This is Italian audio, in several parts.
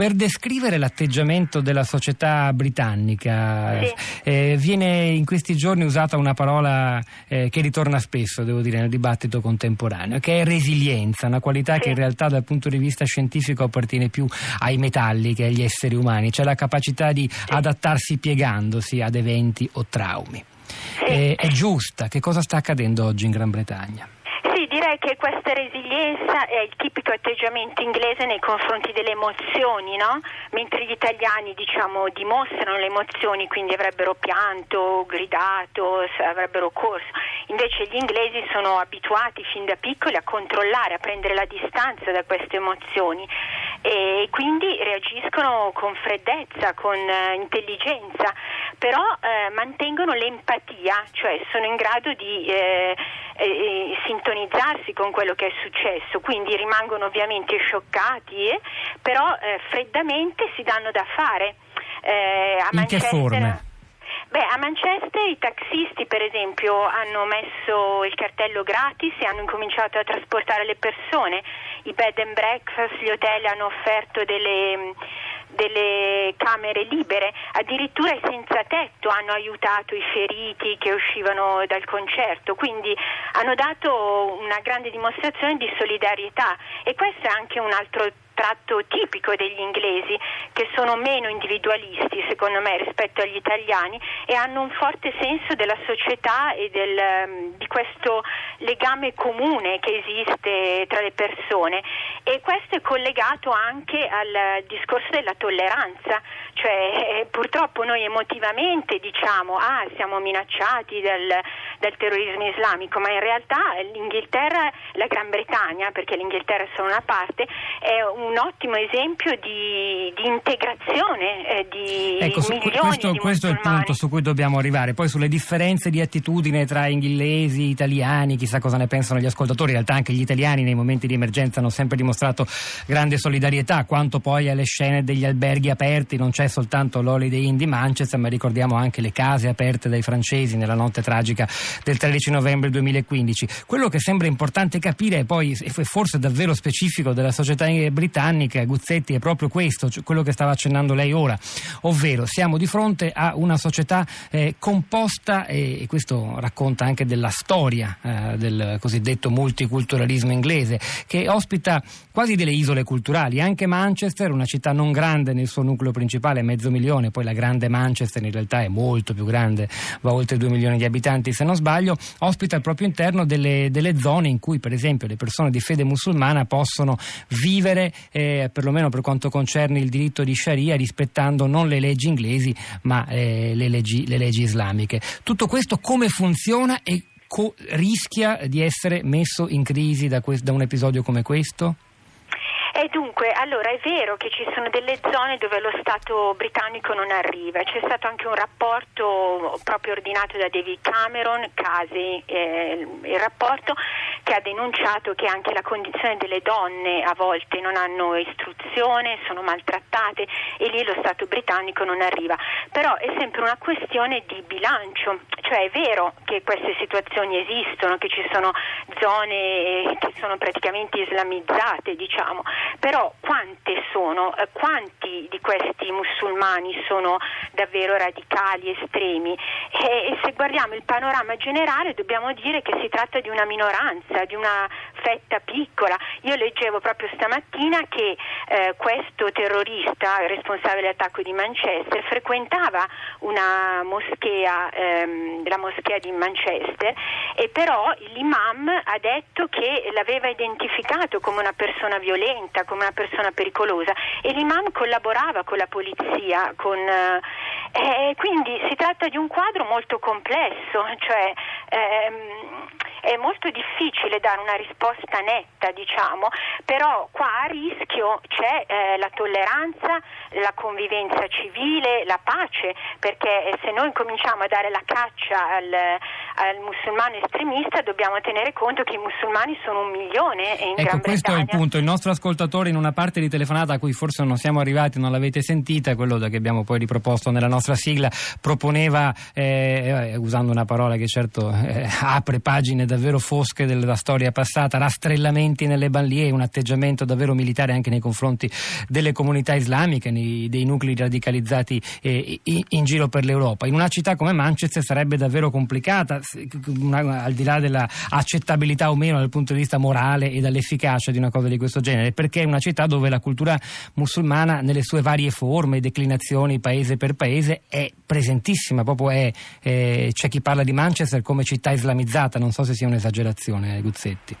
Per descrivere l'atteggiamento della società britannica Sì. eh, viene in questi giorni usata una parola eh, che ritorna spesso, devo dire, nel dibattito contemporaneo, che è resilienza, una qualità Sì. che in realtà dal punto di vista scientifico appartiene più ai metalli che agli esseri umani, cioè la capacità di adattarsi piegandosi ad eventi o traumi. Eh, è giusta, che cosa sta accadendo oggi in Gran Bretagna? Direi che questa resilienza è il tipico atteggiamento inglese nei confronti delle emozioni, no? Mentre gli italiani, diciamo, dimostrano le emozioni, quindi avrebbero pianto, gridato, avrebbero corso. Invece gli inglesi sono abituati fin da piccoli a controllare, a prendere la distanza da queste emozioni e quindi reagiscono con freddezza, con eh, intelligenza, però eh, mantengono l'empatia, cioè sono in grado di eh, eh, sintonizzarsi con quello che è successo, quindi rimangono ovviamente scioccati, eh, però eh, freddamente si danno da fare. Eh, a In che Manchester- forme? Beh, a Manchester i taxisti, per esempio, hanno messo il cartello gratis e hanno incominciato a trasportare le persone. I bed and breakfast, gli hotel hanno offerto delle, delle camere libere, addirittura i senza tetto hanno aiutato i feriti che uscivano dal concerto, quindi hanno dato una grande dimostrazione di solidarietà. E questo è anche un altro tratto tipico degli inglesi che sono meno individualisti secondo me rispetto agli italiani e hanno un forte senso della società e del, ehm, di questo legame comune che esiste tra le persone e questo è collegato anche al discorso della tolleranza, cioè eh, purtroppo noi emotivamente diciamo ah siamo minacciati dal, dal terrorismo islamico, ma in realtà l'Inghilterra, la Gran Bretagna, perché l'Inghilterra è solo una parte, è un ottimo esempio di, di integrazione eh, di Ecco, su- milioni questo, di questo è il punto su cui dobbiamo arrivare. Poi sulle differenze di attitudine tra inglesi, italiani, chissà cosa ne pensano gli ascoltatori. In realtà anche gli italiani nei momenti di emergenza hanno sempre dimostrato grande solidarietà, quanto poi alle scene degli alberghi aperti, non c'è soltanto l'Holiday Inn di Manchester, ma ricordiamo anche le case aperte dai francesi nella notte tragica del 13 novembre 2015. Quello che sembra importante capire poi e forse davvero specifico della società britannica, Guzzetti, è proprio questo, cioè quello che stava accennando lei ora, ovvero siamo di fronte a una società eh, composta, e, e questo racconta anche della storia eh, del cosiddetto multiculturalismo inglese, che ospita quasi delle isole culturali. Anche Manchester, una città non grande nel suo nucleo principale, mezzo milione, poi la grande Manchester in realtà è molto più grande, va oltre due milioni di abitanti se non sbaglio, ospita al proprio interno delle, delle zone in cui per esempio le persone di fede musulmana possono vivere, eh, perlomeno per quanto concerne il diritto di Sharia, rispettando non le leggi inglesi ma eh, le, leggi, le leggi islamiche. Tutto questo come funziona e co- rischia di essere messo in crisi da, que- da un episodio come questo? E dunque, allora è vero che ci sono delle zone dove lo Stato britannico non arriva, c'è stato anche un rapporto proprio ordinato da David Cameron, Casi, eh, il rapporto che ha denunciato che anche la condizione delle donne a volte non hanno istruzione, sono maltrattate e lì lo Stato britannico non arriva. Però è sempre una questione di bilancio, cioè è vero che queste situazioni esistono, che ci sono zone che sono praticamente islamizzate, diciamo, però quante sono, eh, quanti di questi musulmani sono davvero radicali, estremi? E, e se guardiamo il panorama generale dobbiamo dire che si tratta di una minoranza, di una fetta piccola. Io leggevo proprio stamattina che eh, questo terrorista, responsabile dell'attacco di Manchester, frequentava una moschea, ehm, la moschea di Manchester, e però l'imam ha detto che l'aveva identificato come una persona violenta, come una persona pericolosa e l'imam collaborava con la polizia, con, eh, eh, quindi si tratta di un quadro molto complesso, cioè ehm, è molto difficile dare una risposta netta, diciamo, però qua a rischio c'è eh, la tolleranza, la convivenza civile, la pace, perché se noi cominciamo a dare la caccia al, al musulmano estremista dobbiamo tenere conto che i musulmani sono un milione e in ecco, Gran questo Bretagna... è il punto. Il nostro ascoltatore in una parte di telefonata a cui forse non siamo arrivati, non l'avete sentita, quello che abbiamo poi riproposto nella nostra sigla, proponeva, eh, usando una parola che certo eh, apre pagine davvero fosche della storia passata, rastrellamenti nelle banlieue, un atteggiamento davvero militare anche nei confronti delle comunità islamiche, dei nuclei radicalizzati eh, in giro per l'Europa. In una città come Manchester sarebbe davvero complicata, al di là dell'accettabilità o meno dal punto di vista morale e dall'efficacia di una cosa di questo genere, perché è una città dove la cultura musulmana nelle sue varie forme, declinazioni paese per paese è presentissima, proprio è, eh, c'è chi parla di Manchester come città islamizzata, non so se sia un'esagerazione, Guzzetti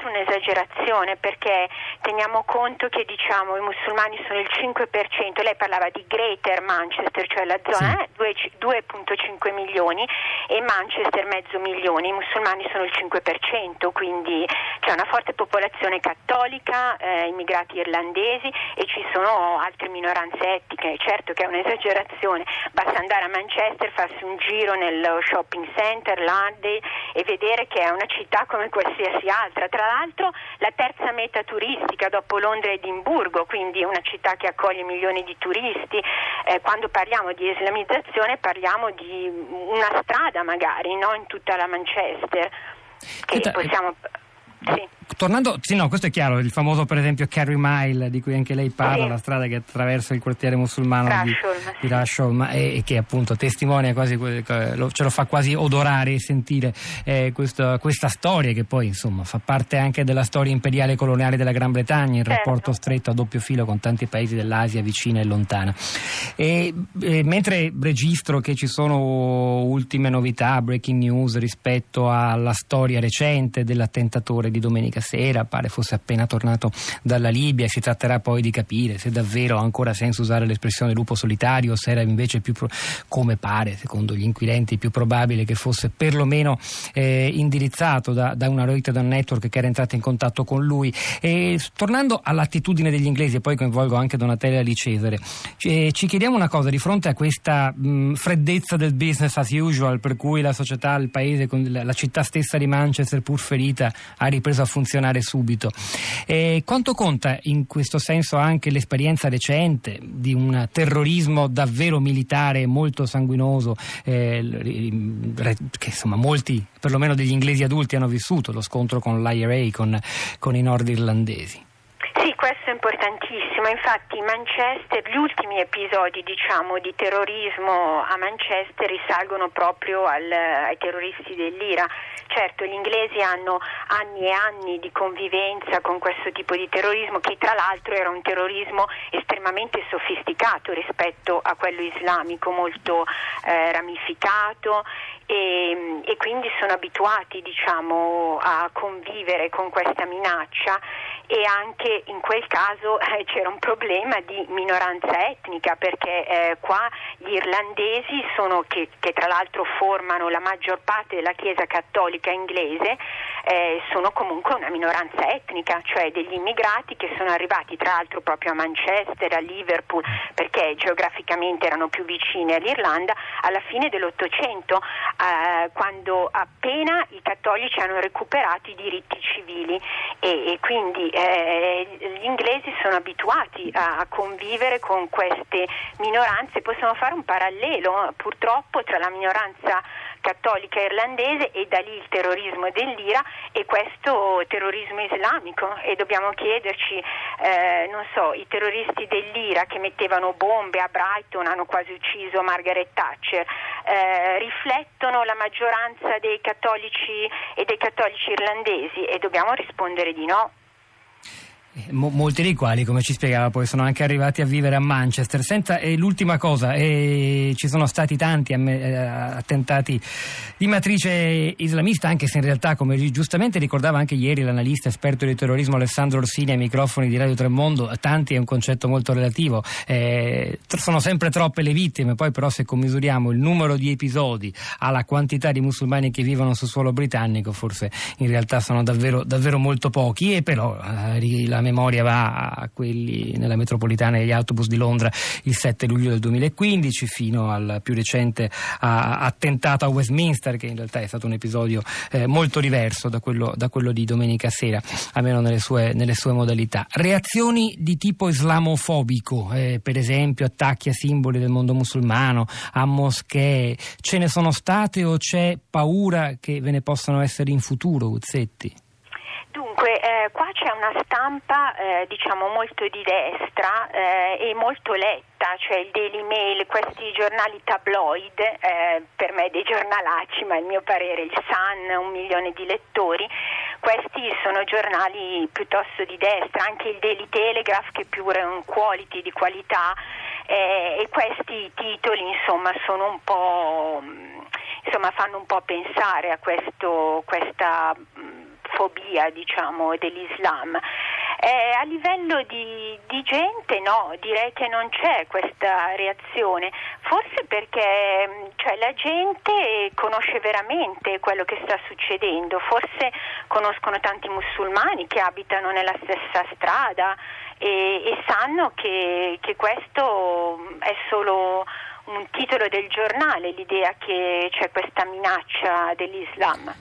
senz'altro un'esagerazione perché teniamo conto che diciamo, i musulmani sono il 5%, lei parlava di Greater Manchester, cioè la zona sì. 2,5 milioni e Manchester mezzo milione, i musulmani sono il 5%, quindi c'è una forte popolazione cattolica, eh, immigrati irlandesi e ci sono altre minoranze etniche, certo che è un'esagerazione, basta andare a Manchester, farsi un giro nello shopping center, l'Arde e vedere che è una città come qualsiasi altra, tra l'altro la terza meta turistica dopo Londra e Edimburgo, quindi una città che accoglie milioni di turisti. Eh, quando parliamo di islamizzazione parliamo di una strada magari, no? in tutta la Manchester. Che possiamo... Sì. Tornando, sì, no, questo è chiaro, il famoso per esempio Carry Mile di cui anche lei parla, sì. la strada che attraversa il quartiere musulmano Rashol, di, di Rashol, e, e, che appunto testimonia quasi, ce lo fa quasi odorare e sentire eh, questo, questa storia che poi insomma fa parte anche della storia imperiale coloniale della Gran Bretagna, il certo. rapporto stretto a doppio filo con tanti paesi dell'Asia vicina e lontana. E, e, mentre registro che ci sono ultime novità, breaking news rispetto alla storia recente dell'attentatore di domenica sera, pare fosse appena tornato dalla Libia e si tratterà poi di capire se davvero ha ancora senso usare l'espressione lupo solitario o se era invece più, pro- come pare, secondo gli inquirenti, più probabile che fosse perlomeno eh, indirizzato da, da una rete, da un network che era entrato in contatto con lui. E, tornando all'attitudine degli inglesi, e poi coinvolgo anche Donatella Di Cesare, eh, ci chiediamo una cosa, di fronte a questa mh, freddezza del business as usual, per cui la società, il paese, la città stessa di Manchester, pur ferita, ha ripreso a funzionare funzionare subito. E quanto conta in questo senso anche l'esperienza recente di un terrorismo davvero militare molto sanguinoso eh, che insomma molti, perlomeno degli inglesi adulti, hanno vissuto, lo scontro con l'IRA, con, con i nordirlandesi? Sì, questo è importantissimo. Infatti Manchester, gli ultimi episodi diciamo, di terrorismo a Manchester risalgono proprio al, ai terroristi dell'Ira. Certo, gli inglesi hanno anni e anni di convivenza con questo tipo di terrorismo che tra l'altro era un terrorismo estremamente sofisticato rispetto a quello islamico, molto eh, ramificato e, e, quindi sono abituati diciamo, a convivere con questa minaccia e anche in quel caso eh, c'era un problema di minoranza etnica perché eh, qua gli irlandesi sono, che, che, tra l'altro formano la maggior parte della Chiesa cattolica inglese eh, sono comunque una minoranza etnica, cioè degli immigrati che sono arrivati tra l'altro proprio a Manchester, a Liverpool, perché geograficamente erano più vicini all'Irlanda, alla fine dell'Ottocento, eh, quando appena i cattolici hanno recuperato i diritti civili. E, e quindi eh, gli inglesi sono abituati a, convivere con queste minoranze, possiamo fare un parallelo purtroppo tra la minoranza cattolica irlandese e da lì il terrorismo dell'Ira e questo terrorismo islamico e dobbiamo chiederci, eh, non so, i terroristi dell'Ira che mettevano bombe a Brighton hanno quasi ucciso Margaret Thatcher, eh, riflettono la maggioranza dei cattolici e dei cattolici irlandesi e dobbiamo rispondere di no. Mo- molti dei quali, come ci spiegava, poi sono anche arrivati a vivere a Manchester. Senza, e l'ultima cosa, e ci sono stati tanti eh, attentati di matrice islamista, anche se in realtà, come giustamente ricordava anche ieri l'analista esperto di terrorismo Alessandro Orsini ai microfoni di Radio Tremondo, tanti è un concetto molto relativo. Eh, sono sempre troppe le vittime, poi però se commisuriamo il numero di episodi alla quantità di musulmani che vivono sul suolo britannico, forse in realtà sono davvero, davvero molto pochi, e però eh, la la memoria va a quelli nella metropolitana degli autobus di Londra il 7 luglio del 2015 fino al più recente attentato a Westminster che in realtà è stato un episodio eh, molto diverso da quello, da quello, di domenica sera, almeno nelle sue, nelle sue modalità. Reazioni di tipo islamofobico, eh, per esempio attacchi a simboli del mondo musulmano, a moschee, ce ne sono state o c'è paura che ve ne possano essere in futuro, Uzzetti? Eh, qua c'è una stampa eh, diciamo molto di destra eh, e molto letta, cioè il Daily Mail, questi giornali tabloid, eh, per me dei giornalacci, ma il mio parere il Sun, un milione di lettori, questi sono giornali piuttosto di destra, anche il Daily Telegraph che è un quality di qualità eh, e questi titoli insomma sono un po' insomma fanno un po' pensare a questo, questa fobia diciamo, dell'Islam. Eh, a livello di, di, gente no, direi che non c'è questa reazione, forse perché cioè, la gente conosce veramente quello che sta succedendo, forse conoscono tanti musulmani che abitano nella stessa strada e, e sanno che, che questo è solo un titolo del giornale, l'idea che c'è questa minaccia dell'Islam.